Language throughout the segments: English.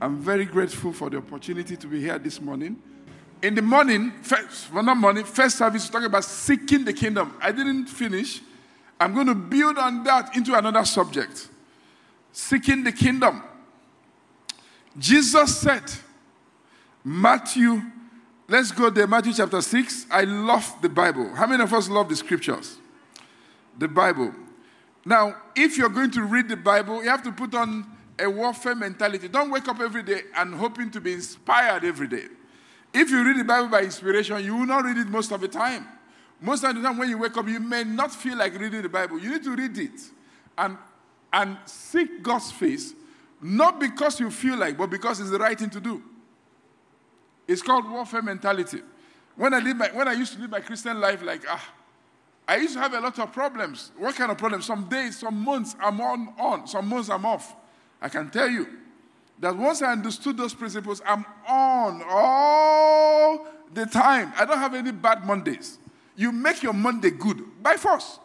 I'm very grateful for the opportunity to be here this morning. In the morning, first, well, not morning, first service, talking about seeking the kingdom. I didn't finish. I'm going to build on that into another subject seeking the kingdom. Jesus said, Matthew, let's go there, Matthew chapter 6. I love the Bible. How many of us love the scriptures? The Bible. Now, if you're going to read the Bible, you have to put on a warfare mentality. Don't wake up every day and hoping to be inspired every day. If you read the Bible by inspiration, you will not read it most of the time. Most of the time, when you wake up, you may not feel like reading the Bible. You need to read it and, and seek God's face, not because you feel like, but because it's the right thing to do. It's called warfare mentality. When I, live my, when I used to live my Christian life, like, ah, I used to have a lot of problems. What kind of problems? Some days, some months I'm on, on, some months I'm off. I can tell you that once I understood those principles, I'm on all the time. I don't have any bad Mondays. You make your Monday good by force.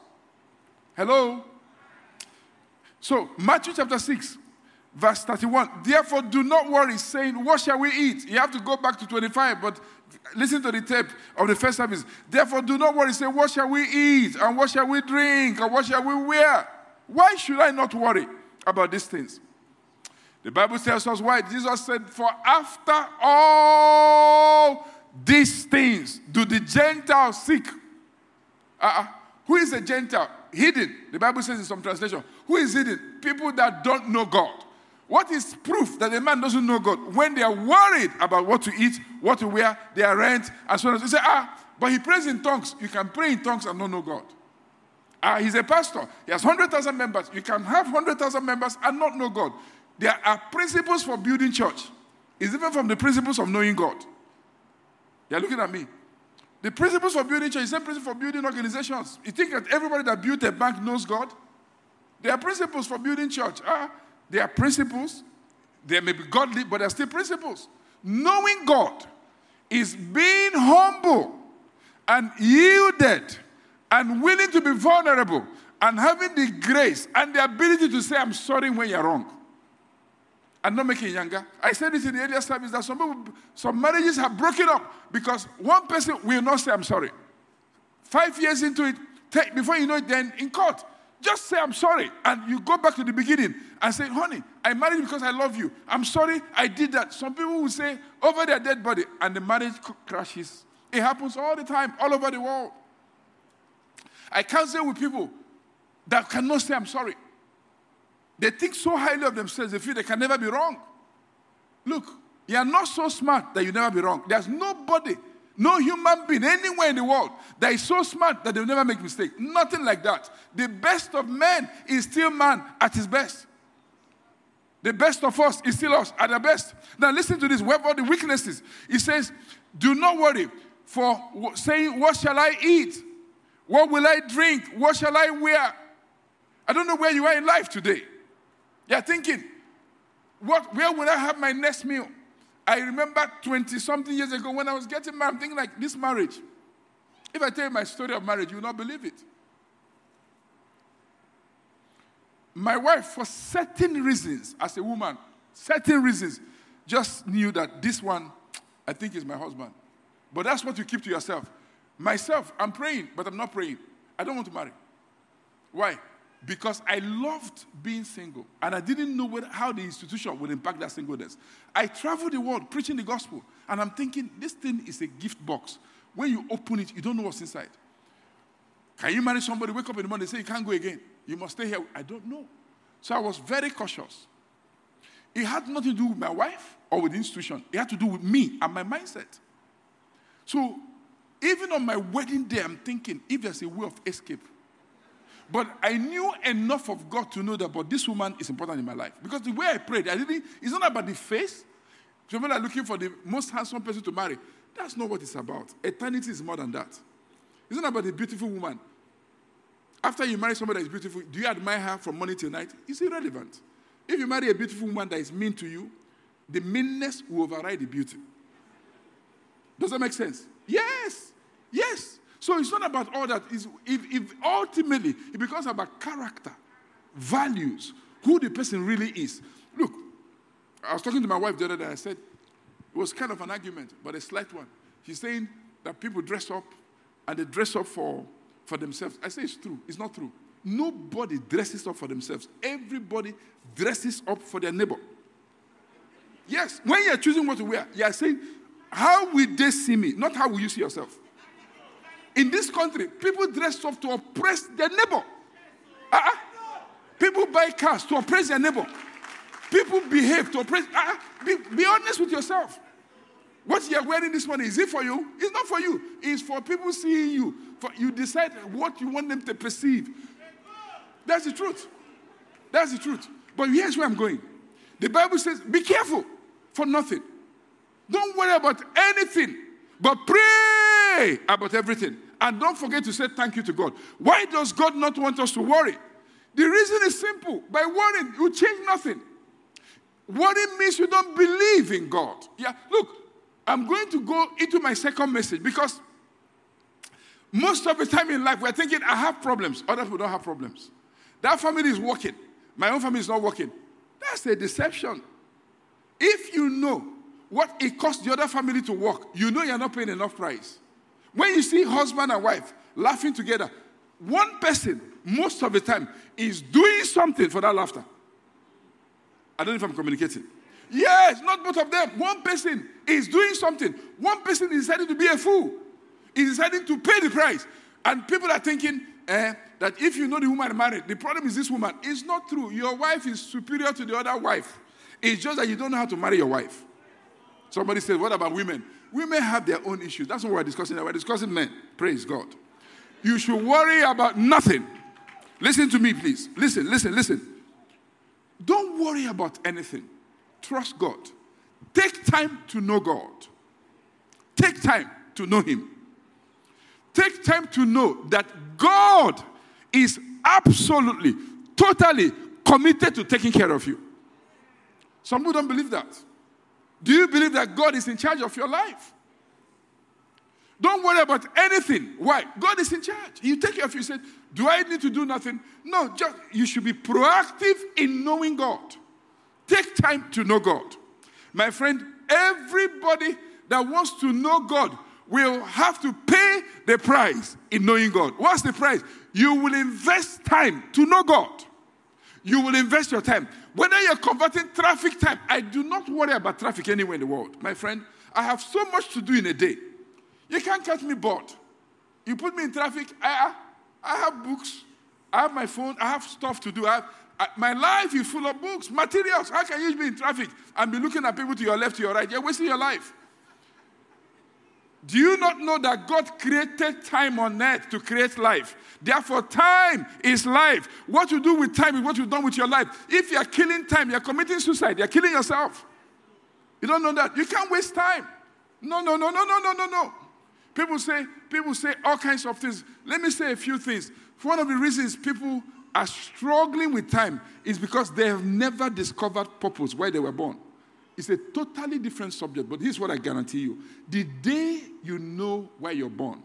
Hello? So, Matthew chapter 6, verse 31. Therefore, do not worry, saying, What shall we eat? You have to go back to 25, but listen to the tape of the first service. Therefore, do not worry, say, What shall we eat? And what shall we drink? And what shall we wear? Why should I not worry about these things? The Bible tells us why. Jesus said, For after all these things do the Gentiles seek. Uh-uh. Who is a Gentile? Hidden. The Bible says in some translation. Who is hidden? People that don't know God. What is proof that a man doesn't know God? When they are worried about what to eat, what to wear, their rent, as well as You say, ah, but he prays in tongues. You can pray in tongues and not know God. Ah, he's a pastor. He has 100,000 members. You can have 100,000 members and not know God. There are principles for building church. It's different from the principles of knowing God. You're looking at me. The principles for building church is the same principle for building organizations. You think that everybody that built a bank knows God? There are principles for building church. Ah, there are principles. They may be godly, but they're still principles. Knowing God is being humble and yielded and willing to be vulnerable and having the grace and the ability to say, I'm sorry when you're wrong. And not making younger. I said this in the earlier service that some people, some marriages have broken up because one person will not say, I'm sorry. Five years into it, take, before you know it, then in court, just say, I'm sorry. And you go back to the beginning and say, honey, I married because I love you. I'm sorry I did that. Some people will say, over their dead body, and the marriage crashes. It happens all the time, all over the world. I counsel with people that cannot say, I'm sorry. They think so highly of themselves, they feel they can never be wrong. Look, you are not so smart that you never be wrong. There's nobody, no human being anywhere in the world that is so smart that they'll never make mistake. Nothing like that. The best of men is still man at his best. The best of us is still us at the best. Now listen to this. Where are the weaknesses? He says, Do not worry for saying, What shall I eat? What will I drink? What shall I wear? I don't know where you are in life today. You're thinking, what, where will I have my next meal? I remember 20 something years ago when I was getting married, I'm thinking like this marriage. If I tell you my story of marriage, you will not believe it. My wife, for certain reasons, as a woman, certain reasons, just knew that this one, I think, is my husband. But that's what you keep to yourself. Myself, I'm praying, but I'm not praying. I don't want to marry. Why? Because I loved being single and I didn't know what, how the institution would impact that singleness. I traveled the world preaching the gospel and I'm thinking this thing is a gift box. When you open it, you don't know what's inside. Can you marry somebody, wake up in the morning and say you can't go again? You must stay here. I don't know. So I was very cautious. It had nothing to do with my wife or with the institution, it had to do with me and my mindset. So even on my wedding day, I'm thinking if there's a way of escape, but I knew enough of God to know that, but this woman is important in my life. Because the way I prayed, I didn't, it's not about the face. People are looking for the most handsome person to marry. That's not what it's about. Eternity is more than that. It's not about a beautiful woman. After you marry somebody that is beautiful, do you admire her from morning till night? It's irrelevant. If you marry a beautiful woman that is mean to you, the meanness will override the beauty. Does that make sense? Yes. Yes. So it's not about all that. It's, if, if ultimately it becomes about character, values, who the person really is. Look, I was talking to my wife the other day. I said, it was kind of an argument, but a slight one. She's saying that people dress up and they dress up for, for themselves. I say it's true. It's not true. Nobody dresses up for themselves. Everybody dresses up for their neighbor. Yes, when you're choosing what to wear, you're saying, How will they see me? Not how will you see yourself. In this country, people dress up to oppress their neighbor. Uh-uh. People buy cars to oppress their neighbor. People behave to oppress. Uh-uh. Be, be honest with yourself. What you're wearing this morning, is it for you? It's not for you. It's for people seeing you. For you decide what you want them to perceive. That's the truth. That's the truth. But here's where I'm going. The Bible says, be careful for nothing. Don't worry about anything, but pray about everything. And don't forget to say thank you to God. Why does God not want us to worry? The reason is simple. By worrying, you change nothing. Worry means you don't believe in God. Yeah, look, I'm going to go into my second message because most of the time in life we're thinking, I have problems. Other people don't have problems. That family is working. My own family is not working. That's a deception. If you know what it costs the other family to work, you know you're not paying enough price. When you see husband and wife laughing together, one person, most of the time, is doing something for that laughter. I don't know if I'm communicating. Yes, not both of them. One person is doing something. One person is deciding to be a fool. Is deciding to pay the price. And people are thinking eh, that if you know the woman married, the problem is this woman. It's not true. Your wife is superior to the other wife. It's just that you don't know how to marry your wife. Somebody said, What about women? Women have their own issues. That's what we're discussing. We're discussing men. Praise God. You should worry about nothing. Listen to me, please. Listen, listen, listen. Don't worry about anything. Trust God. Take time to know God. Take time to know Him. Take time to know that God is absolutely, totally committed to taking care of you. Some people don't believe that. Do you believe that God is in charge of your life? Don't worry about anything. Why? God is in charge. You take care of you. Do I need to do nothing? No, just you should be proactive in knowing God. Take time to know God. My friend, everybody that wants to know God will have to pay the price in knowing God. What's the price? You will invest time to know God. You will invest your time. Whether you're converting traffic time, I do not worry about traffic anywhere in the world. My friend, I have so much to do in a day. You can't catch me bored. You put me in traffic, I, I have books, I have my phone, I have stuff to do. I have, I, my life is full of books, materials. How can you be in traffic and be looking at people to your left, to your right? You're wasting your life. Do you not know that God created time on earth to create life? Therefore, time is life. What you do with time is what you've done with your life. If you're killing time, you're committing suicide, you're killing yourself. You don't know that. You can't waste time. No, no, no, no, no, no, no, no. People say, people say all kinds of things. Let me say a few things. One of the reasons people are struggling with time is because they have never discovered purpose why they were born. It's a totally different subject, but is what I guarantee you. The day you know where you're born,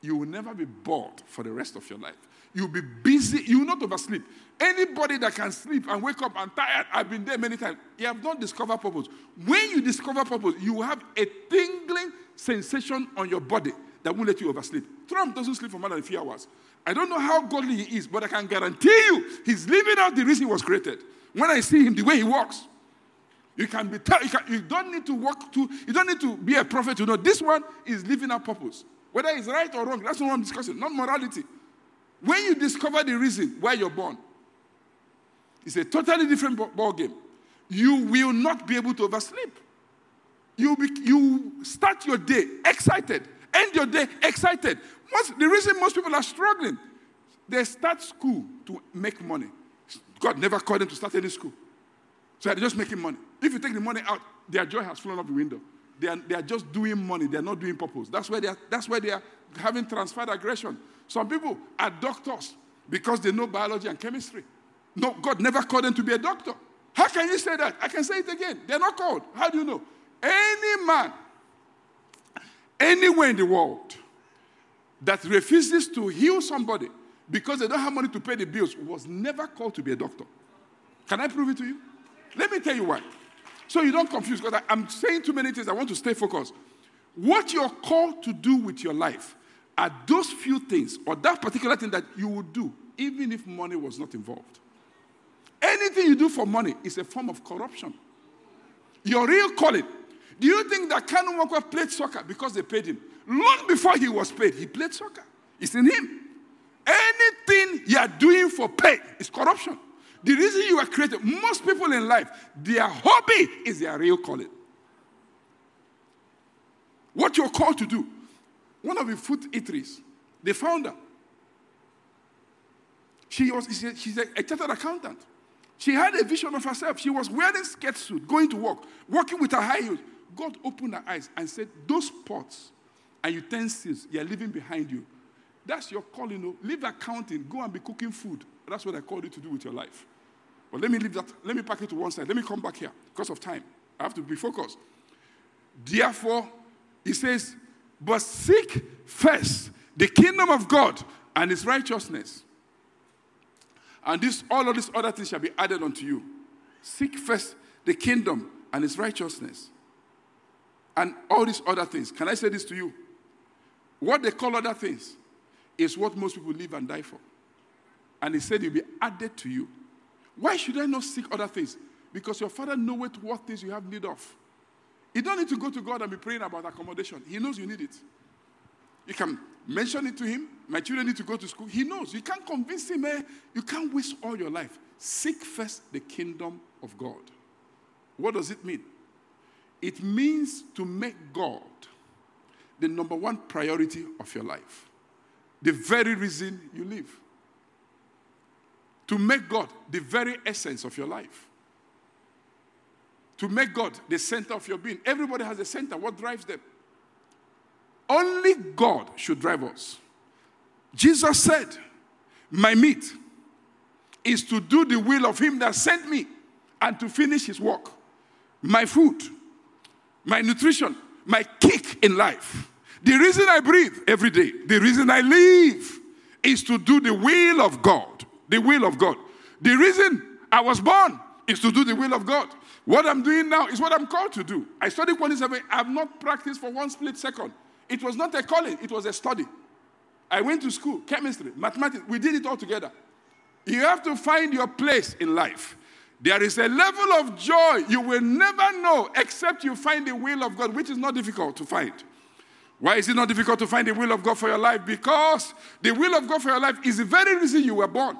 you will never be bored for the rest of your life. You'll be busy, you will not oversleep. Anybody that can sleep and wake up and tired, I've been there many times. You have not discovered purpose. When you discover purpose, you will have a tingling sensation on your body that won't let you oversleep. Trump doesn't sleep for more than a few hours. I don't know how godly he is, but I can guarantee you he's living out the reason he was created. When I see him, the way he walks, you can be you, can, you don't need to work to you don't need to be a prophet to know this one is living a purpose. Whether it's right or wrong, that's not what I'm discussing, not morality. When you discover the reason why you're born, it's a totally different ball game. You will not be able to oversleep. You, be, you start your day excited, end your day excited. Most, the reason most people are struggling, they start school to make money. God never called them to start any school. So they're just making money. If you take the money out, their joy has flown out the window. They are, they are just doing money. They are not doing purpose. That's why they are, that's why they are having transferred aggression. Some people are doctors because they know biology and chemistry. No, God never called them to be a doctor. How can you say that? I can say it again. They're not called. How do you know? Any man, anywhere in the world, that refuses to heal somebody because they don't have money to pay the bills was never called to be a doctor. Can I prove it to you? Let me tell you why. So you don't confuse, because I, I'm saying too many things. I want to stay focused. What you're called to do with your life are those few things or that particular thing that you would do even if money was not involved. Anything you do for money is a form of corruption. Your real calling. Do you think that Kanu Nwankwo played soccer because they paid him? Long before he was paid, he played soccer. It's in him. Anything you are doing for pay is corruption. The reason you are created, most people in life, their hobby is their real calling. What you're called to do. One of the food eateries, the founder, she was she's a, chartered accountant. She had a vision of herself. She was wearing skirt suit, going to work, working with her high heels. God opened her eyes and said, Those pots and utensils you're leaving behind you, that's your calling. You know? Leave accounting, go and be cooking food. That's what I called you to do with your life. But let me leave that, let me pack it to one side. Let me come back here because of time. I have to be focused. Therefore, he says, but seek first the kingdom of God and his righteousness. And this, all of these other things shall be added unto you. Seek first the kingdom and his righteousness. And all these other things. Can I say this to you? What they call other things is what most people live and die for. And he said will be added to you. Why should I not seek other things? Because your father knoweth what things you have need of. You don't need to go to God and be praying about accommodation. He knows you need it. You can mention it to him. My children need to go to school. He knows. You can't convince him. Eh? You can't waste all your life. Seek first the kingdom of God. What does it mean? It means to make God the number one priority of your life, the very reason you live. To make God the very essence of your life. To make God the center of your being. Everybody has a center. What drives them? Only God should drive us. Jesus said, My meat is to do the will of Him that sent me and to finish His work. My food, my nutrition, my kick in life. The reason I breathe every day, the reason I live is to do the will of God. The will of God. The reason I was born is to do the will of God. What I'm doing now is what I'm called to do. I studied quantity survey. I have not practiced for one split second. It was not a calling, it was a study. I went to school, chemistry, mathematics. We did it all together. You have to find your place in life. There is a level of joy you will never know except you find the will of God, which is not difficult to find. Why is it not difficult to find the will of God for your life? Because the will of God for your life is the very reason you were born.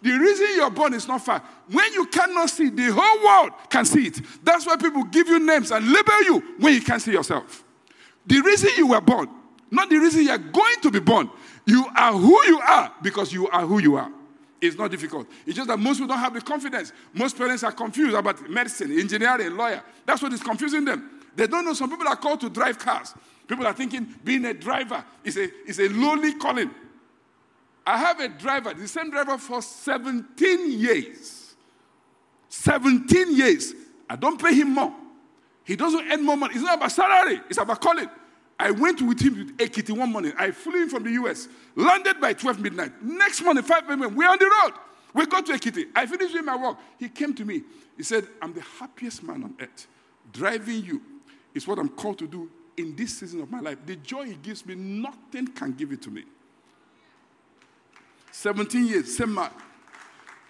The reason you're born is not far. When you cannot see, the whole world can see it. That's why people give you names and label you when you can't see yourself. The reason you were born, not the reason you're going to be born. You are who you are because you are who you are. It's not difficult. It's just that most people don't have the confidence. Most parents are confused about medicine, engineering, lawyer. That's what is confusing them. They don't know some people are called to drive cars. People are thinking being a driver is a, is a lowly calling. I have a driver, the same driver for 17 years. 17 years. I don't pay him more. He doesn't earn more money. It's not about salary, it's about calling. I went with him to Ekiti one morning. I flew in from the US, landed by 12 midnight. Next morning, 5 a.m., we're on the road. We got to Ekiti. I finished doing my work. He came to me. He said, I'm the happiest man on earth. Driving you is what I'm called to do in this season of my life. The joy he gives me, nothing can give it to me. 17 years, same man.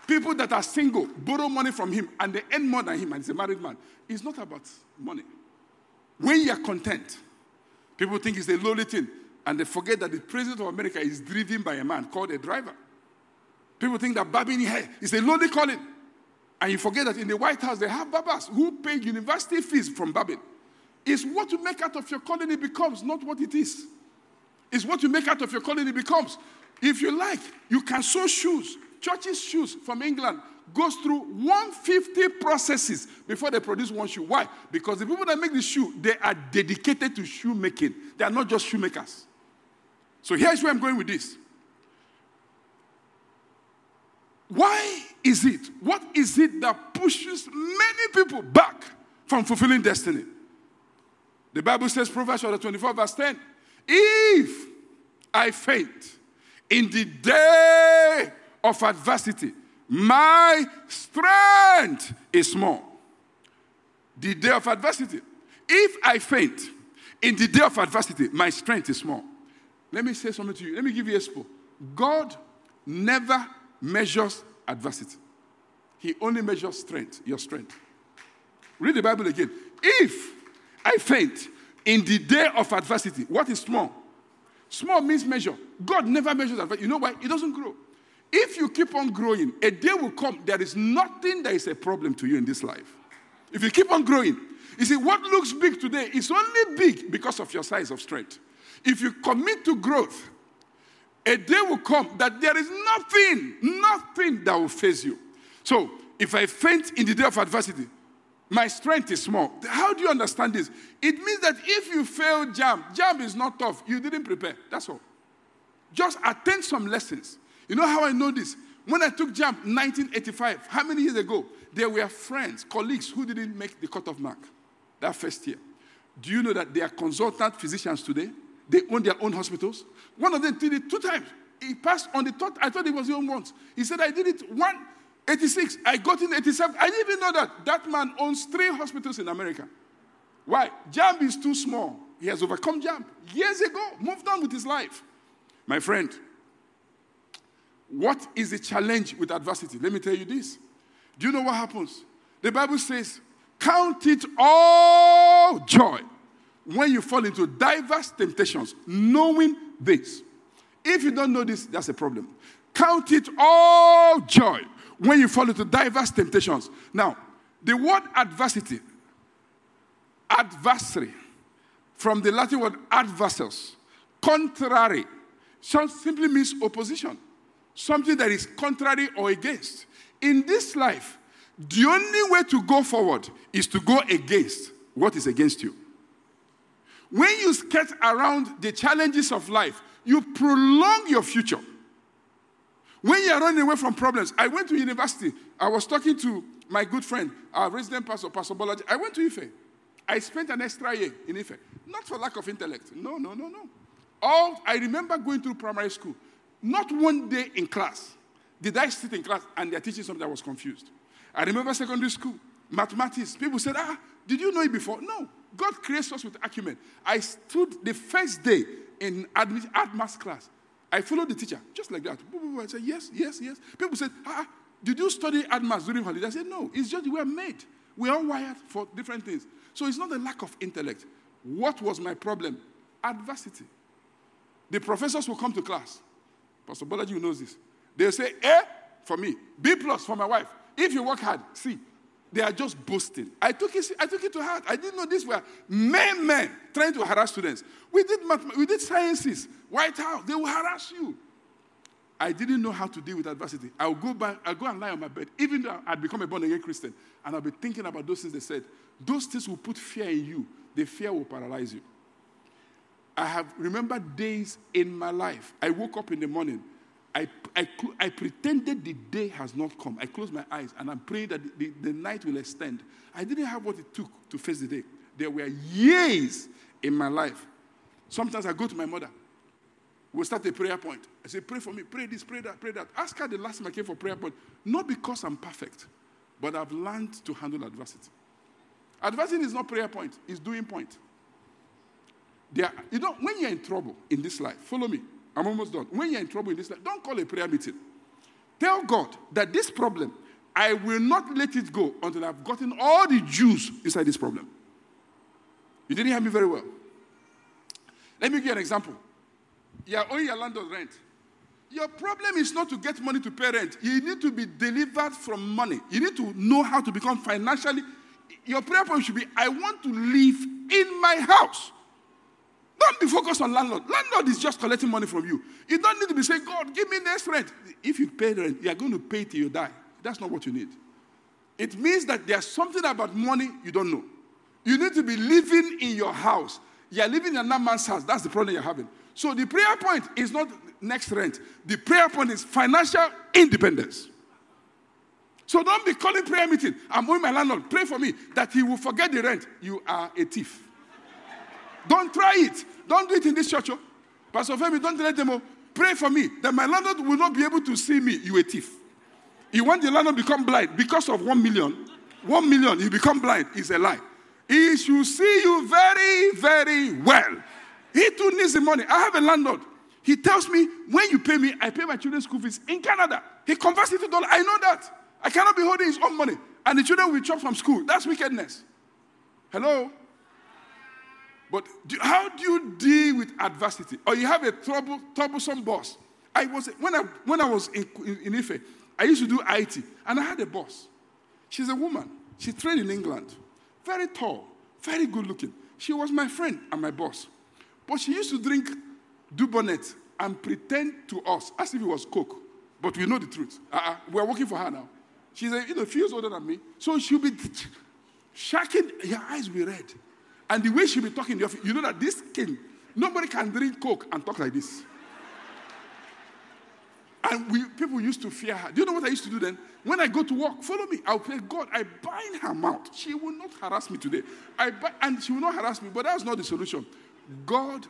People that are single borrow money from him and they earn more than him, and he's a married man. It's not about money. When you're content, people think it's a lowly thing, and they forget that the president of America is driven by a man called a driver. People think that barbing hair is a lowly calling. And you forget that in the White House, they have barbers who pay university fees from barbing. It's what you make out of your calling it becomes, not what it is. It's what you make out of your calling it becomes. If you like, you can sew shoes, Church's shoes from England, goes through 150 processes before they produce one shoe. Why? Because the people that make the shoe, they are dedicated to shoemaking. They are not just shoemakers. So here's where I'm going with this. Why is it? What is it that pushes many people back from fulfilling destiny? The Bible says, Proverbs chapter 24, verse 10, if I faint in the day of adversity, my strength is small. The day of adversity. If I faint in the day of adversity, my strength is small. Let me say something to you. Let me give you a spoon. God never measures adversity. He only measures strength, your strength. Read the Bible again. If I faint in the day of adversity, what is small? Small means measure. God never measures adversity. You know why? It doesn't grow. If you keep on growing, a day will come, there is nothing that is a problem to you in this life. If you keep on growing, you see, what looks big today is only big because of your size of strength. If you commit to growth, a day will come that there is nothing, nothing that will face you. So, if I faint in the day of adversity, my strength is small. How do you understand this? It means that if you fail JAMB, JAMB is not tough. You didn't prepare. That's all. Just attend some lessons. You know how I know this? When I took JAMB 1985, how many years ago? There were friends, colleagues who didn't make the cutoff mark that first year. Do you know that they are consultant physicians today? They own their own hospitals. One of them did it two times. He passed on the third. I thought it was the only once. He said, I did it one 86. I got in 87. I didn't even know that that man owns three hospitals in America. Why? JAMB is too small. He has overcome JAMB years ago, moved on with his life. My friend, what is the challenge with adversity? Let me tell you this. Do you know what happens? The Bible says, Count it all joy when you fall into diverse temptations, knowing this. If you don't know this, that's a problem. Count it all joy when you fall into diverse temptations. Now, the word adversity, adversary, from the Latin word adversus, contrary, simply means opposition, something that is contrary or against. In this life, the only way to go forward is to go against what is against you. When you skirt around the challenges of life, you prolong your future. When you're running away from problems, I went to university. I was talking to my good friend, our resident pastor, Pastor Bolaji. I went to Ife. I spent an extra year in Ife. Not for lack of intellect. No, no, no, no. All I remember going through primary school. Not one day in class did I sit in class and they're teaching something that was confused. I remember secondary school, mathematics. People said, ah, did you know it before? No. God creates us with acumen. I stood the first day in art maths class. I followed the teacher, just like that. I said, yes, yes, yes. People said, ah, did you study art maths during holiday? I said, no. It's just we are made. We are wired for different things. So it's not a lack of intellect. What was my problem? Adversity. The professors will come to class. Pastor Bolaji knows this. They'll say, A for me, B plus for my wife. If you work hard, see, they are just boasting. I took it, I took it to heart. I didn't know this were men, men trying to harass students. We did, math, we did sciences, White House, they will harass you. I didn't know how to deal with adversity. I'll go back, I'll go and lie on my bed, even though I'd become a born again Christian, and I'll be thinking about those things they said. Those things will put fear in you. The fear will paralyze you. I have remembered days in my life. I woke up in the morning I, I, I, pretended the day has not come. I closed my eyes and I'm praying that the, the, the, night will extend. I didn't have what it took to face the day. There were years in my life. Sometimes I go to my mother. We'll start a prayer point. I say, pray for me, pray this, pray that, pray that. Ask her the last time I came for prayer point. Not because I'm perfect, but I've learned to handle adversity. Adversity is not prayer point, it's doing point. There, you know, when you're in trouble in this life, follow me. I'm almost done. When you're in trouble in this life, don't call a prayer meeting. Tell God that this problem, I will not let it go until I've gotten all the Jews inside this problem. You didn't hear me very well. Let me give you an example. You're owing your landlord rent. Your problem is not to get money to pay rent. You need to be delivered from money. You need to know how to become financially. Your prayer point should be I want to live in my house. Don't be focused on landlord. Landlord is just collecting money from you. You don't need to be saying, God, give me next rent. If you pay rent, you are going to pay till you die. That's not what you need. It means that there's something about money you don't know. You need to be living in your house. You're living in another man's house. That's the problem you're having. So the prayer point is not next rent. The prayer point is financial independence. So don't be calling prayer meeting. I'm owing my landlord. Pray for me that he will forget the rent. You are a thief. Don't try it. Don't do it in this church. Oh. Pastor Femi, don't let them oh, pray for me that my landlord will not be able to see me. You a thief. You want the landlord to become blind because of one million. One million, you become blind is a lie. He should see you very, very well. He too needs the money. I have a landlord. He tells me, when you pay me, I pay my children's school fees in Canada. He converts it to dollar. I know that. I cannot be holding his own money. And the children will chop from school. That's wickedness. Hello? But do, how do you deal with adversity? Or you have a trouble, troublesome boss. I was when I when I was in, in, in Ife, I used to do IT, and I had a boss. She's a woman. She trained in England. Very tall, very good looking. She was my friend and my boss. But she used to drink Dubonnet and pretend to us as if it was Coke. But we know the truth. Uh-uh. We're working for her now. She's a, you know, few years older than me. So she'll be shaking, her eyes will be red. And the way she'll be talking in the office, you know that this king, nobody can drink Coke and talk like this. And we, people used to fear her. Do you know what I used to do then? When I go to work, follow me. I'll pray, God, I bind her mouth. She will not harass me today. I and she will not harass me, but that's not the solution. God,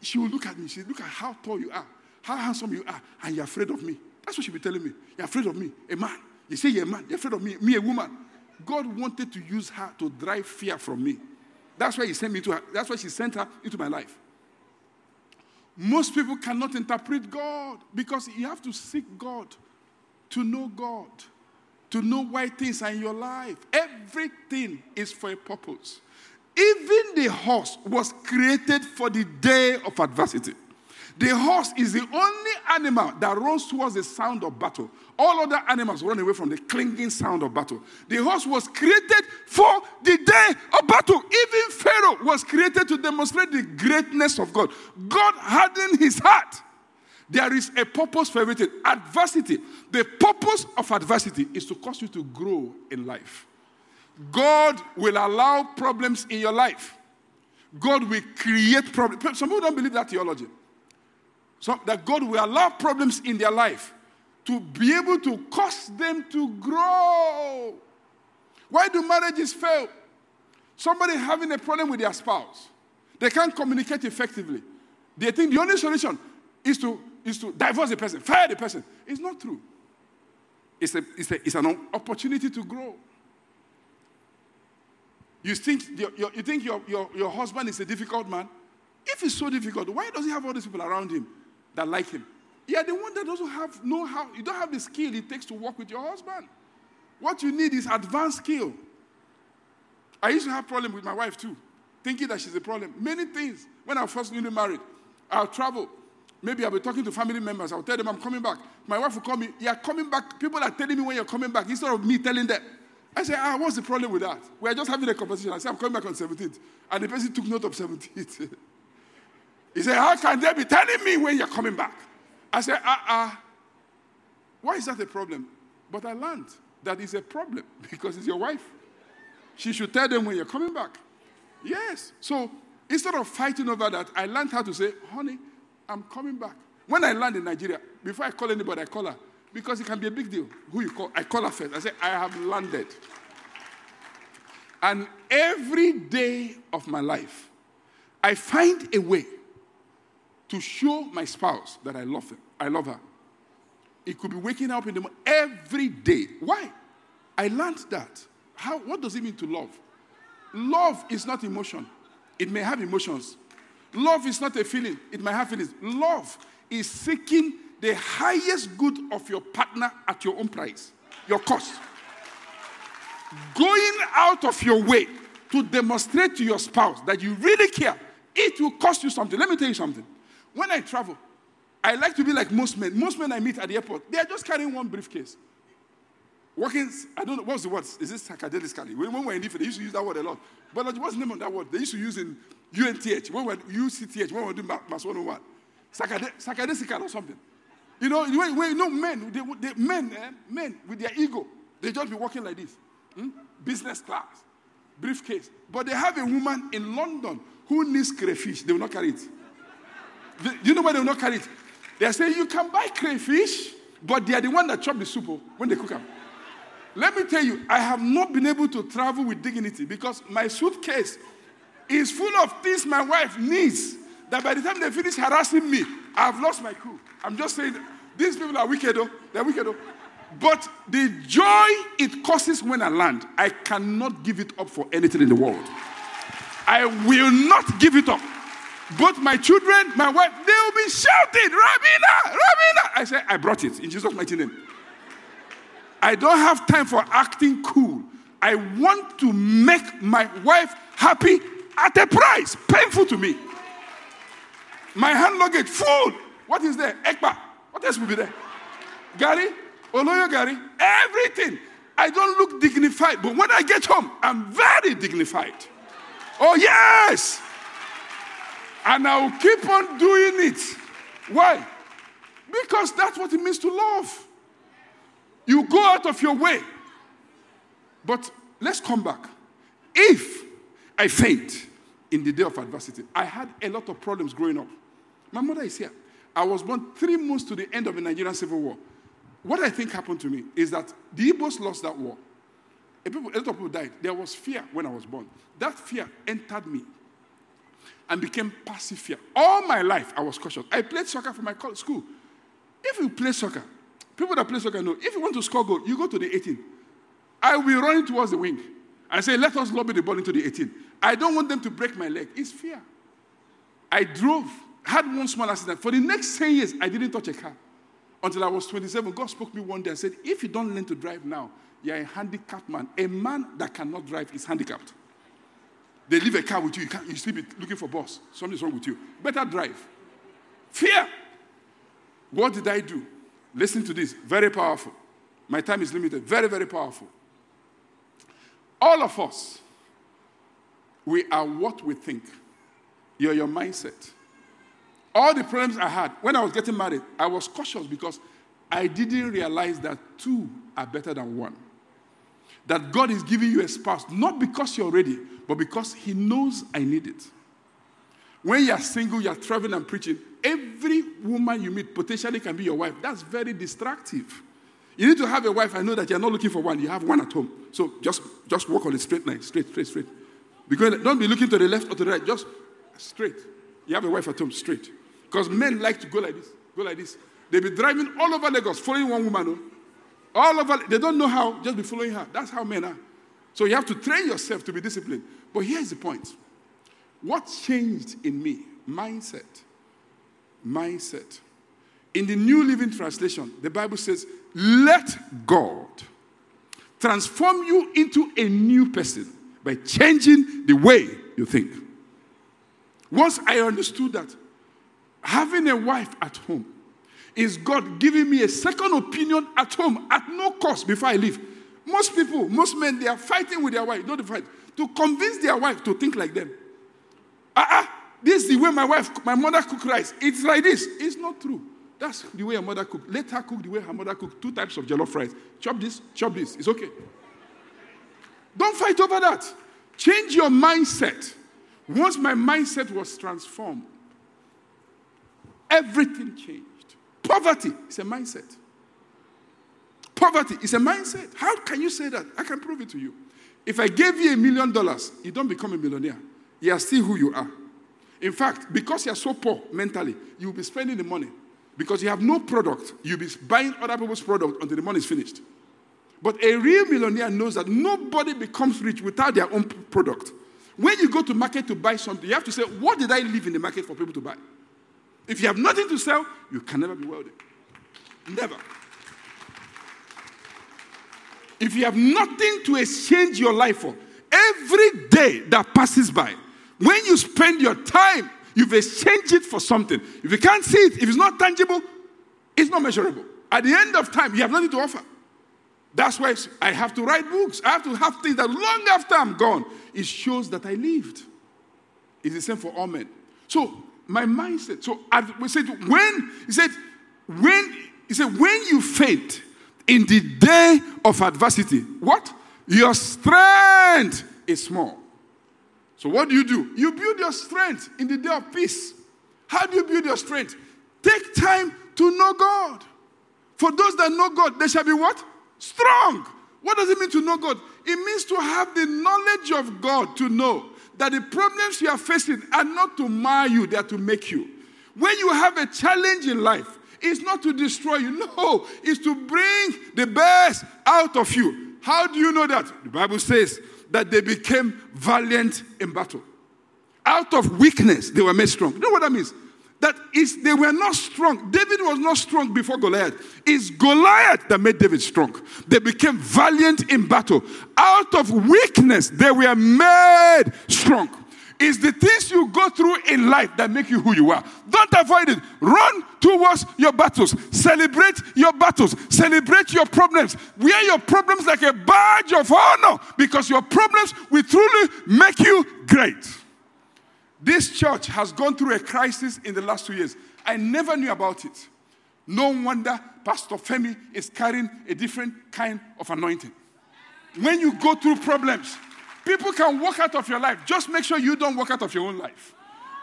she will look at me. She look at how tall you are, how handsome you are, and you're afraid of me. That's what she'll be telling me. You're afraid of me, a man. You say you're a man, you're afraid of me, me, a woman. God wanted to use her to drive fear from me. That's why he sent me to her. That's why she sent her into my life. Most people cannot interpret God because you have to seek God to know God, to know why things are in your life. Everything is for a purpose. Even the horse was created for the day of adversity. The horse is the only animal that runs towards the sound of battle. All other animals run away from the clinging sound of battle. The horse was created for the day of battle. Even Pharaoh was created to demonstrate the greatness of God. God hardened his heart. There is a purpose for everything. Adversity. The purpose of adversity is to cause you to grow in life. God will allow problems in your life. God will create problems. Some people don't believe that theology. So that God will allow problems in their life to be able to cause them to grow. Why do marriages fail? Somebody having a problem with their spouse. They can't communicate effectively. They think the only solution is to, is to divorce the person, fire the person. It's not true. It's, a, it's, a, it's an opportunity to grow. You think, your, your, you think your, your, your husband is a difficult man? If he's so difficult, why does he have all these people around him that like him. Yeah, the one that doesn't have know how, you don't have the skill it takes to work with your husband. What you need is advanced skill. I used to have problem with my wife too, thinking that she's a problem. Many things. When I first newly married, I'll travel. Maybe I'll be talking to family members. I'll tell them I'm coming back. My wife will call me, You're coming back. People are telling me when you're coming back instead of me telling them. I say, Ah, what's the problem with that? We're just having a conversation. I say, I'm coming back on 17th. And the person took note of 17th. He said, How can they be telling me when you're coming back? I said, Uh uh Why is that a problem? But I learned that is a problem because it's your wife. She should tell them when you're coming back. Yes. So instead of fighting over that, I learned how to say, Honey, I'm coming back. When I land in Nigeria, before I call anybody, I call her because it can be a big deal. Who you call? I call her first. I say, I have landed. And every day of my life, I find a way to show my spouse that I love him. I love her. It could be waking up in the morning every day. Why? I learned that. How, what does it mean to love? Love is not emotion. It may have emotions. Love is not a feeling. It may have feelings. Love is seeking the highest good of your partner at your own price, your cost. Going out of your way to demonstrate to your spouse that you really care, it will cost you something. Let me tell you something. When I travel, I like to be like most men. Most men I meet at the airport, they are just carrying one briefcase. Working, I don't know, what's the word? Is this psychedelically? When, when we were in Ife, they used to use that word a lot. But what's the name of that word? They used to use in UNTH, when we were UCTH, when we were doing Mass 101. Psychedelical or something. You know, when, when, you know men, they, they, men, eh, men with their ego, they just be walking like this. Hmm? Business class, briefcase. But they have a woman in London who needs crayfish. They will not carry it. Do you know why they will not carry it? They say you can buy crayfish, but they are the one that chop the soup oh, when they cook them. Let me tell you, I have not been able to travel with dignity because my suitcase is full of things my wife needs. That by the time they finish harassing me, I've lost my cool. I'm just saying, these people are wicked, though. They're wicked, though. But the joy it causes when I land, I cannot give it up for anything in the world. I will not give it up. Both my children, my wife, they will be shouting, Rabina, Rabina. I say, I brought it in Jesus' mighty name. I don't have time for acting cool. I want to make my wife happy at a price, painful to me. My hand luggage full. What is there? Ekpa. What else will be there? garri, Oloyo garri, everything. I don't look dignified, but when I get home, I'm very dignified. Oh, yes. And I will keep on doing it. Why? Because that's what it means to love. You go out of your way. But let's come back. If I faint in the day of adversity, I had a lot of problems growing up. My mother is here. I was born three months to the end of the Nigerian Civil War. What I think happened to me is that the Igbos lost that war. A, people, a lot of people died. There was fear when I was born. That fear entered me and became fear. All my life, I was cautious. I played soccer for my school. If you play soccer, people that play soccer know if you want to score goal, you go to the 18. I will running towards the wing and say, let us lobby the ball into the 18. I don't want them to break my leg. It's fear. I drove, had one small accident. For the next 10 years, I didn't touch a car. Until I was 27, God spoke to me one day and said, if you don't learn to drive now, you're a handicapped man. A man that cannot drive is handicapped. They leave a car with you, you, can't, you still be looking for boss. Something's wrong with you. Better drive. Fear. What did I do? Listen to this. Very powerful. My time is limited. Very, very powerful. All of us, we are what we think. You're your mindset. All the problems I had when I was getting married, I was cautious because I didn't realize that two are better than one. That God is giving you a spouse, not because you're ready, but because He knows I need it. When you're single, you're traveling and preaching, every woman you meet potentially can be your wife. That's very distractive. You need to have a wife I know that you're not looking for one, you have one at home. So just, just walk on a straight line, straight, straight, straight. Because don't be looking to the left or to the right, just straight. You have a wife at home, straight. Because men like to go like this, go like this. They be driving all over Lagos, following one woman. Oh. All over, they don't know how, just be following her. That's how men are. So you have to train yourself to be disciplined. But here's the point what changed in me? Mindset. Mindset. In the New Living Translation, the Bible says, Let God transform you into a new person by changing the way you think. Once I understood that, having a wife at home is God giving me a second opinion at home at no cost before I leave. Most people, most men, they are fighting with their wife, not the fight, to convince their wife to think like them. Ah, uh-uh, this is the way my wife, my mother cook rice. It's like this. It's not true. That's the way her mother cook. Let her cook the way her mother cook. Two types of jollof rice. Chop this, chop this. It's okay. Don't fight over that. Change your mindset. Once my mindset was transformed, everything changed. Poverty is a mindset. Poverty is a mindset. How can you say that? I can prove it to you. If I gave you a million dollars, you don't become a millionaire. You are still who you are. In fact, because you are so poor mentally, you will be spending the money. Because you have no product, you'll be buying other people's product until the money is finished. But a real millionaire knows that nobody becomes rich without their own product. When you go to market to buy something, you have to say, what did I leave in the market for people to buy? If you have nothing to sell, you can never be wealthy. Never. If you have nothing to exchange your life for, every day that passes by, when you spend your time, you've exchanged it for something. If you can't see it, if it's not tangible, it's not measurable. At the end of time, you have nothing to offer. That's why I have to write books. I have to have things that long after I'm gone, it shows that I lived. It's the same for all men. So my mindset. So we said when he said when He said, when you faint in the day of adversity, what? Your strength is small. So what do you do? You build your strength in the day of peace. How do you build your strength? Take time to know God. For those that know God, they shall be what? Strong. What does it mean to know God? It means to have the knowledge of God, to know that the problems you are facing are not to mar you, they are to make you. When you have a challenge in life, it's not to destroy you, no, it's to bring the best out of you. How do you know that? The Bible says that they became valiant in battle. Out of weakness, they were made strong. You know what that means? That is, they were not strong. David was not strong before Goliath. It's Goliath that made David strong. They became valiant in battle. Out of weakness, they were made strong. It's the things you go through in life that make you who you are. Don't avoid it. Run towards your battles. Celebrate your battles. Celebrate your problems. Wear your problems like a badge of honor because your problems will truly make you great. This church has gone through a crisis in the last two years. I never knew about it. No wonder Pastor Femi is carrying a different kind of anointing. When you go through problems, people can walk out of your life. Just make sure you don't walk out of your own life.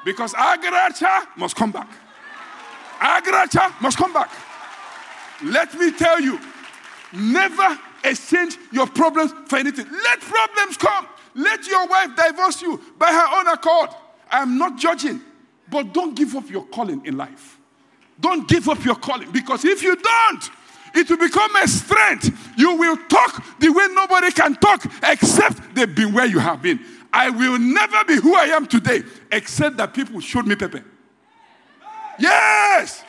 Because Agracha must come back. Agracha must come back. Let me tell you, never exchange your problems for anything. Let problems come. Let your wife divorce you by her own accord. I am not judging, but don't give up your calling in life. Don't give up your calling because if you don't, it will become a strength. You will talk the way nobody can talk except they've been where you have been. I will never be who I am today except that people showed me Pepe. Yes,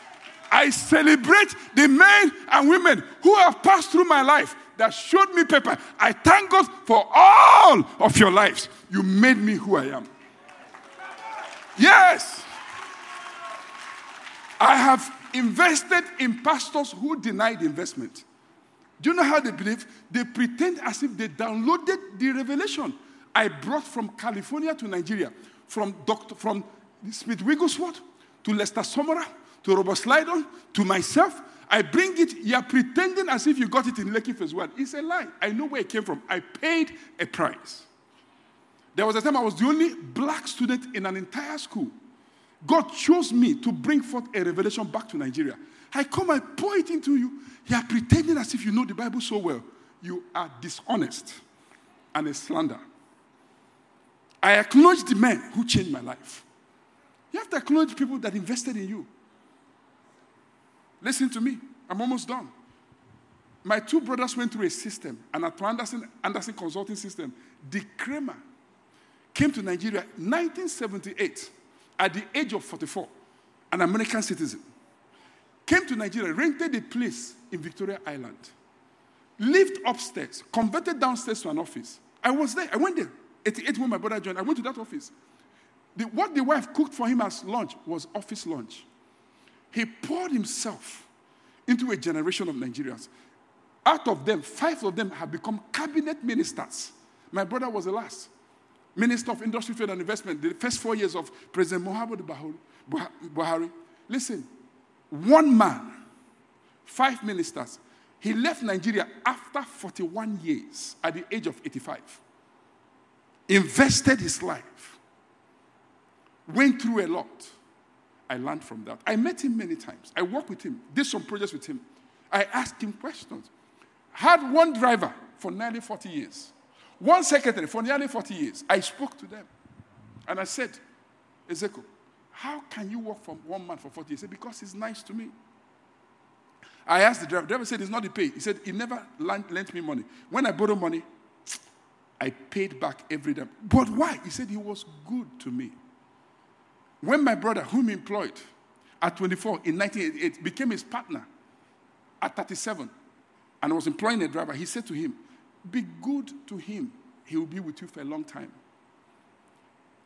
I celebrate the men and women who have passed through my life that showed me Pepe. I thank God for all of your lives. You made me who I am. Yes. I have invested in pastors who denied investment. Do you know how they believe? They pretend as if they downloaded the revelation I brought from California to Nigeria, from Dr. from Smith Wigglesworth to Lester Sumrall to Robert Liardon to myself. I bring it, you're pretending as if you got it in Lekki Phase 1. It's a lie. I know where it came from. I paid a price. There was a time I was the only black student in an entire school. God chose me to bring forth a revelation back to Nigeria. I come and pour it into you. You are pretending as if you know the Bible so well. You are dishonest and a slander. I acknowledge the men who changed my life. You have to acknowledge people that invested in you. Listen to me. I'm almost done. My two brothers went through a system, an Andersen, Andersen consulting system. Dick Kramer came to Nigeria 1978 at the age of 44, an American citizen. Came to Nigeria, rented a place in Victoria Island, lived upstairs, converted downstairs to an office. I was there. I went there. 88 when my brother joined, I went to that office. The, what the wife cooked for him as lunch was office lunch. He poured himself into a generation of Nigerians. Out of them, five of them have become cabinet ministers. My brother was the last. Minister of Industry, Trade and Investment, the first four years of President Muhammadu Buhari. Listen, one man, five ministers. He left Nigeria after 41 years at the age of 85. Invested his life. Went through a lot. I learned from that. I met him many times. I worked with him, did some projects with him. I asked him questions. Had one driver for nearly 40 years. One secretary for nearly 40 years. I spoke to them. And I said, Ezekiel, how can you work for one man for 40 years? He said, because he's nice to me. I asked the driver. The driver said, it's not the pay. He said, he never lent, me money. When I borrowed money, I paid back every time. But why? He said he was good to me. When my brother, whom he employed at 24 in 1988, became his partner at 37 and was employing a driver, he said to him, Be good to him. He will be with you for a long time.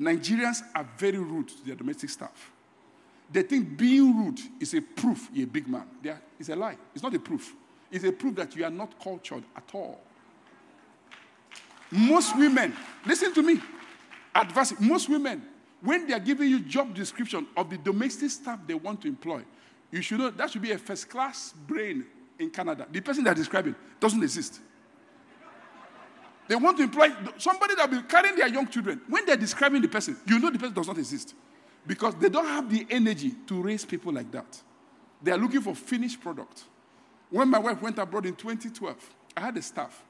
Nigerians are very rude to their domestic staff. They think being rude is a proof you're a big man. Are, it's a lie. It's not a proof. It's a proof that you are not cultured at all. Most women, listen to me, advice, most women when they are giving you job description of the domestic staff they want to employ, You should know that should be a first class brain in Canada. The person they're describing doesn't exist. They want to employ somebody that will be carrying their young children. When they're describing the person, you know the person does not exist. Because they don't have the energy to raise people like that. They are looking for finished product. When my wife went abroad in 2012, I had a staff.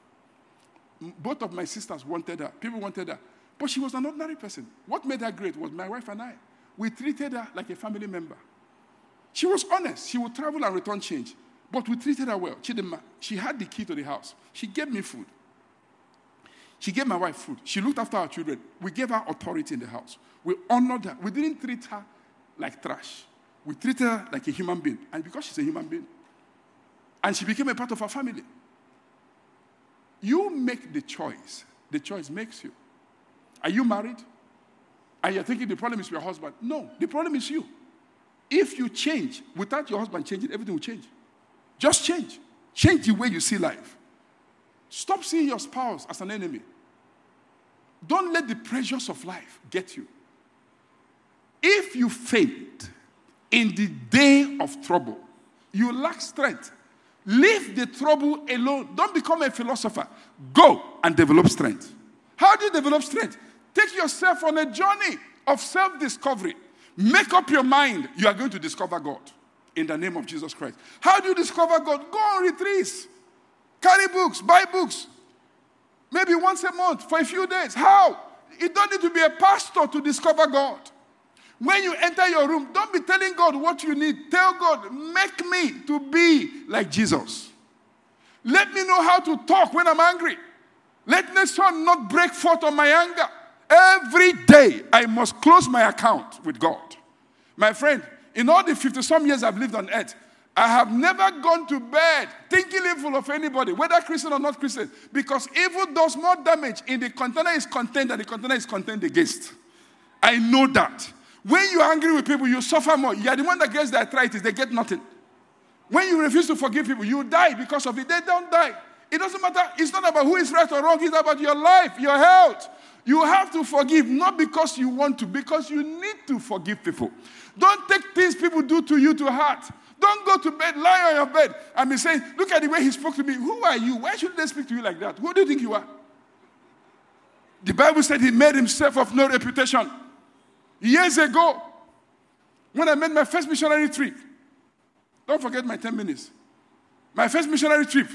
Both of my sisters wanted her. People wanted her. But she was an ordinary person. What made her great was my wife and I. We treated her like a family member. She was honest. She would travel and return change. But we treated her well. She had the key to the house. She gave me food. She gave my wife food. She looked after our children. We gave her authority in the house. We honored her. We didn't treat her like trash. We treated her like a human being. And because she's a human being, and she became a part of our family. You make the choice, the choice makes you. Are you married? And you're thinking the problem is your husband. No, the problem is you. If you change without your husband changing, everything will change. Just change. Change the way you see life. Stop seeing your spouse as an enemy. Don't let the pressures of life get you. If you faint in the day of trouble, you lack strength. Leave the trouble alone. Don't become a philosopher. Go and develop strength. How do you develop strength? Take yourself on a journey of self discovery. Make up your mind you are going to discover God in the name of Jesus Christ. How do you discover God? Go on retreats, carry books, buy books, maybe once a month for a few days. How? You don't need to be a pastor to discover God. When you enter your room, don't be telling God what you need. Tell God, make me to be like Jesus. Let me know how to talk when I'm angry. Let the sun not break forth on my anger. Every day, I must close my account with God. My friend, in all the 50 some years I've lived on earth, I have never gone to bed thinking evil of anybody, whether Christian or not Christian, because evil does more damage in the container is contained than the container is contained against. I know that. When you're angry with people, you suffer more. You're the one that gets the arthritis, they get nothing. When you refuse to forgive people, you die because of it. They don't die. It doesn't matter. It's not about who is right or wrong, it's about your life, your health. You have to forgive, not because you want to, because you need to forgive people. Don't take things people do to you to heart. Don't go to bed, lie on your bed, and be saying, Look at the way he spoke to me. Who are you? Why should they speak to you like that? Who do you think you are? The Bible said he made himself of no reputation. Years ago, when I made my first missionary trip, don't forget my 10 minutes. My first missionary trip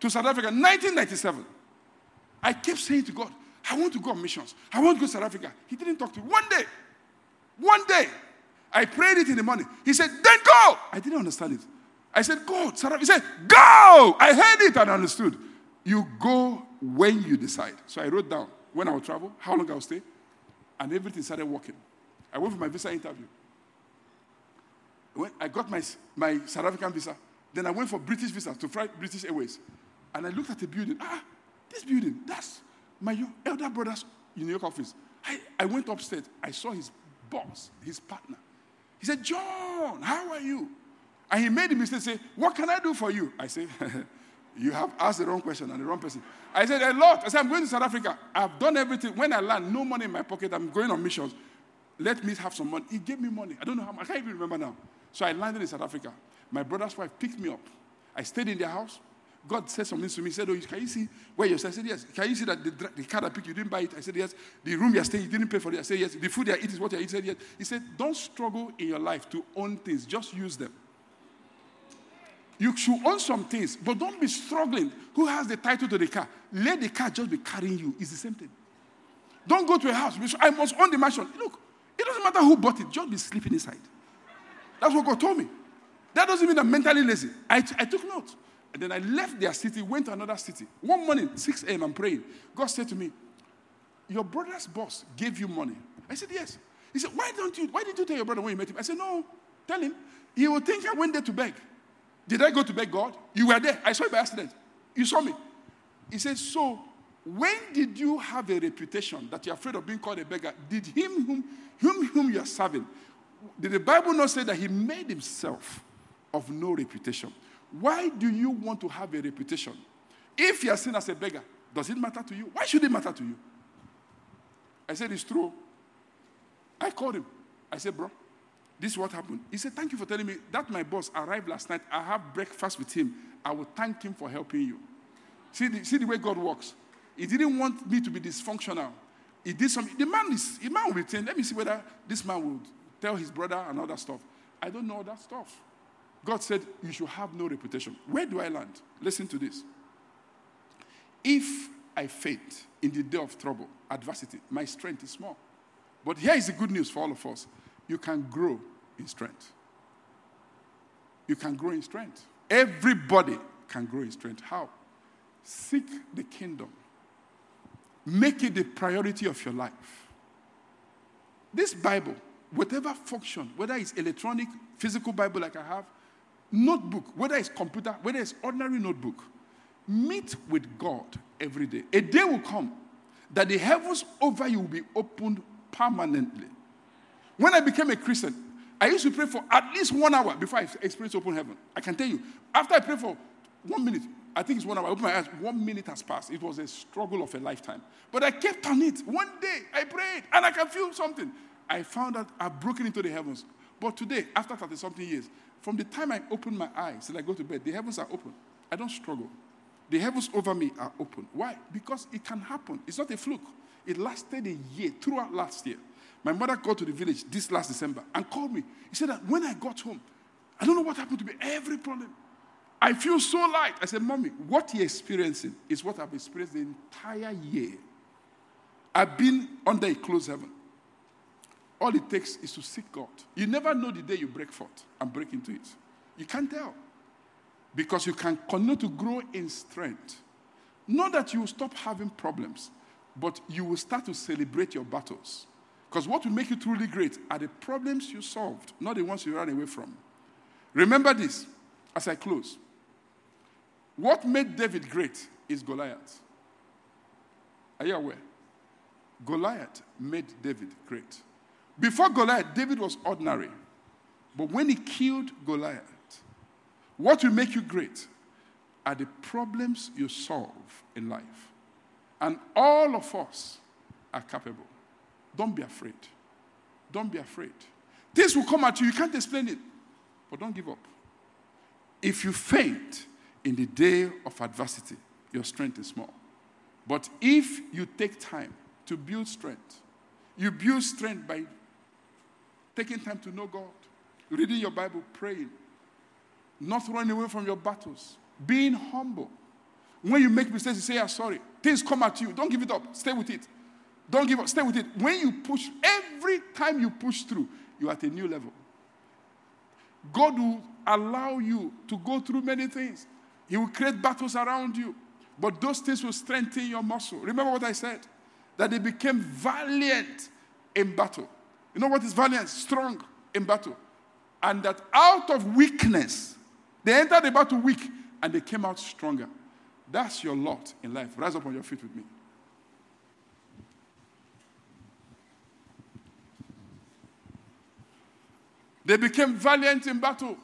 to South Africa, 1997. I kept saying to God, I want to go on missions. I want to go to South Africa. He didn't talk to me. One day, one day, I prayed it in the morning. He said, then go. I didn't understand it. I said, go. Africa. He said, go. I heard it and understood. You go when you decide. So I wrote down when I will travel, how long I will stay, and everything started working. I went for my visa interview. When I got my, my South African visa. Then I went for British visa to fly British Airways. And I looked at the building. Ah, this building, that's my elder brother's New York office. I, I went upstairs. I saw his boss, his partner. He said, John, how are you? And he made the mistake, say, What can I do for you? I said, You have asked the wrong question and the wrong person. I said, A lot. I said, I'm going to South Africa. I've done everything. When I land, no money in my pocket. I'm going on missions. Let me have some money. He gave me money. I don't know how much. I can't even remember now. So I landed in South Africa. My brother's wife picked me up. I stayed in their house. God said something to me. He said, Oh, can you see where you're? I said, Yes. Can you see that the, the car that picked you didn't buy it? I said, Yes. The room you're staying, you didn't pay for it. I said, Yes. The food you're eating is what you're eating. Yes. He said, Don't struggle in your life to own things, just use them. You should own some things, but don't be struggling. Who has the title to the car? Let the car just be carrying you. It's the same thing. Don't go to a house. I must own the mansion. Look, it doesn't matter who bought it, just be sleeping inside. That's what God told me. That doesn't mean I'm mentally lazy. I, I took notes. And then I left their city, went to another city. One morning, 6 a.m., I'm praying. God said to me, Your brother's boss gave you money. I said, Yes. He said, Why don't you, why didn't you tell your brother when you met him? I said, No, tell him. He will think I went there to beg. Did I go to beg God? You were there. I saw you by accident. You saw me. He said, So when did you have a reputation that you're afraid of being called a beggar? Did him whom, whom, whom you are serving, did the Bible not say that he made himself of no reputation? Why do you want to have a reputation? If you are seen as a beggar, does it matter to you? Why should it matter to you? I said, It's true. I called him. I said, Bro, This is what happened. He said, Thank you for telling me that my boss arrived last night. I have breakfast with him. I will thank him for helping you. See the, see the way God works. He didn't want me to be dysfunctional. He did something. The man is the man will saying, Let me see whether this man will tell his brother and other stuff. I don't know that stuff. God said, You should have no reputation. Where do I land? Listen to this. If I faint in the day of trouble, adversity, my strength is small. But here is the good news for all of us you can grow in strength. You can grow in strength. Everybody can grow in strength. How? Seek the kingdom, make it the priority of your life. This Bible, whatever function, whether it's electronic, physical Bible like I have, notebook, whether it's computer, whether it's ordinary notebook, meet with God every day. A day will come that the heavens over you will be opened permanently. When I became a Christian, I used to pray for at least one hour before I experienced open heaven. I can tell you, after I prayed for one minute, I think it's one hour, I opened my eyes, one minute has passed. It was a struggle of a lifetime. But I kept on it. One day, I prayed, and I can feel something. I found out I've broken into the heavens. But today, after 30 something years, from the time I open my eyes till I go to bed, the heavens are open. I don't struggle. The heavens over me are open. Why? Because it can happen. It's not a fluke. It lasted a year, throughout last year. My mother got to the village this last December and called me. He said that when I got home, I don't know what happened to me. Every problem. I feel so light. I said, Mommy, what you're experiencing is what I've experienced the entire year. I've been under a closed heaven. All it takes is to seek God. You never know the day you break forth and break into it. You can't tell. Because you can continue to grow in strength. Not that you will stop having problems, but you will start to celebrate your battles. Because what will make you truly great are the problems you solved, not the ones you ran away from. Remember this as I close. What made David great is Goliath. Are you aware? Goliath made David great. Before Goliath, David was ordinary. But when he killed Goliath, what will make you great are the problems you solve in life. And all of us are capable. Don't be afraid. Don't be afraid. This will come at you. You can't explain it. But don't give up. If you faint in the day of adversity, your strength is small. But if you take time to build strength, you build strength by taking time to know God, reading your Bible, praying, not running away from your battles, being humble. When you make mistakes, you say, I'm sorry. Things come at you. Don't give it up. Stay with it. Don't give up. Stay with it. When you push, every time you push through, you're at a new level. God will allow you to go through many things. He will create battles around you. But those things will strengthen your muscle. Remember what I said? That they became valiant in battle. You know what is valiant? Strong in battle. And that out of weakness, they entered the battle weak and they came out stronger. That's your lot in life. Rise up on your feet with me. They became valiant in battle.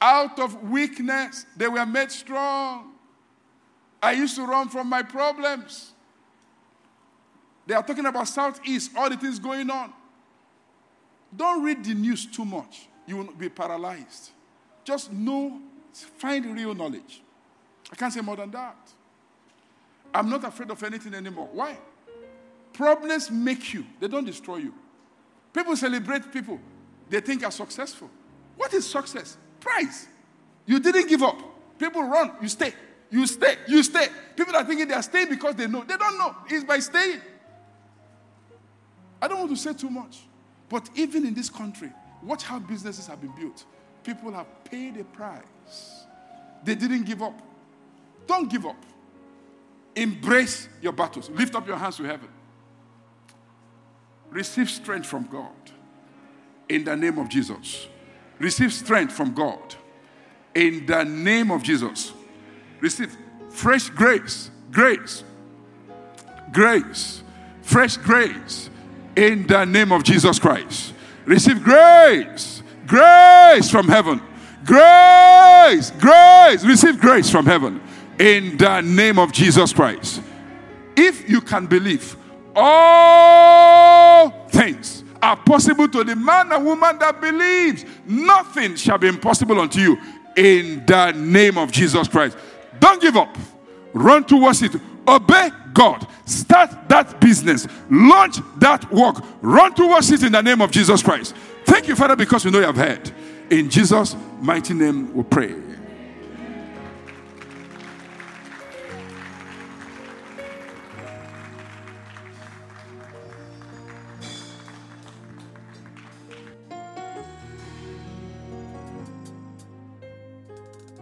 Out of weakness, they were made strong. I used to run from my problems. They are talking about Southeast, all the things going on. Don't read the news too much. You will be paralyzed. Just know, find real knowledge. I can't say more than that. I'm not afraid of anything anymore. Why? Problems make you, they don't destroy you. People celebrate people they think are successful. What is success? Prize. You didn't give up. People run, you stay. You stay, you stay. People are thinking they are staying because they know. They don't know. It's by staying. I don't want to say too much. But even in this country, watch how businesses have been built. People have paid a price. They didn't give up. Don't give up. Embrace your battles. Lift up your hands to heaven. Receive strength from God in the name of Jesus. Receive strength from God in the name of Jesus. Receive fresh grace, grace, grace, fresh grace in the name of Jesus Christ. Receive grace, grace from heaven. Grace, grace, receive grace from heaven in the name of Jesus Christ. If you can believe, all things are possible to the man and woman that believes. Nothing shall be impossible unto you in the name of Jesus Christ. Don't give up. Run towards it. Obey God. Start that business. Launch that work. Run towards it in the name of Jesus Christ. Thank you, Father, because we know you have heard. In Jesus' mighty name we pray.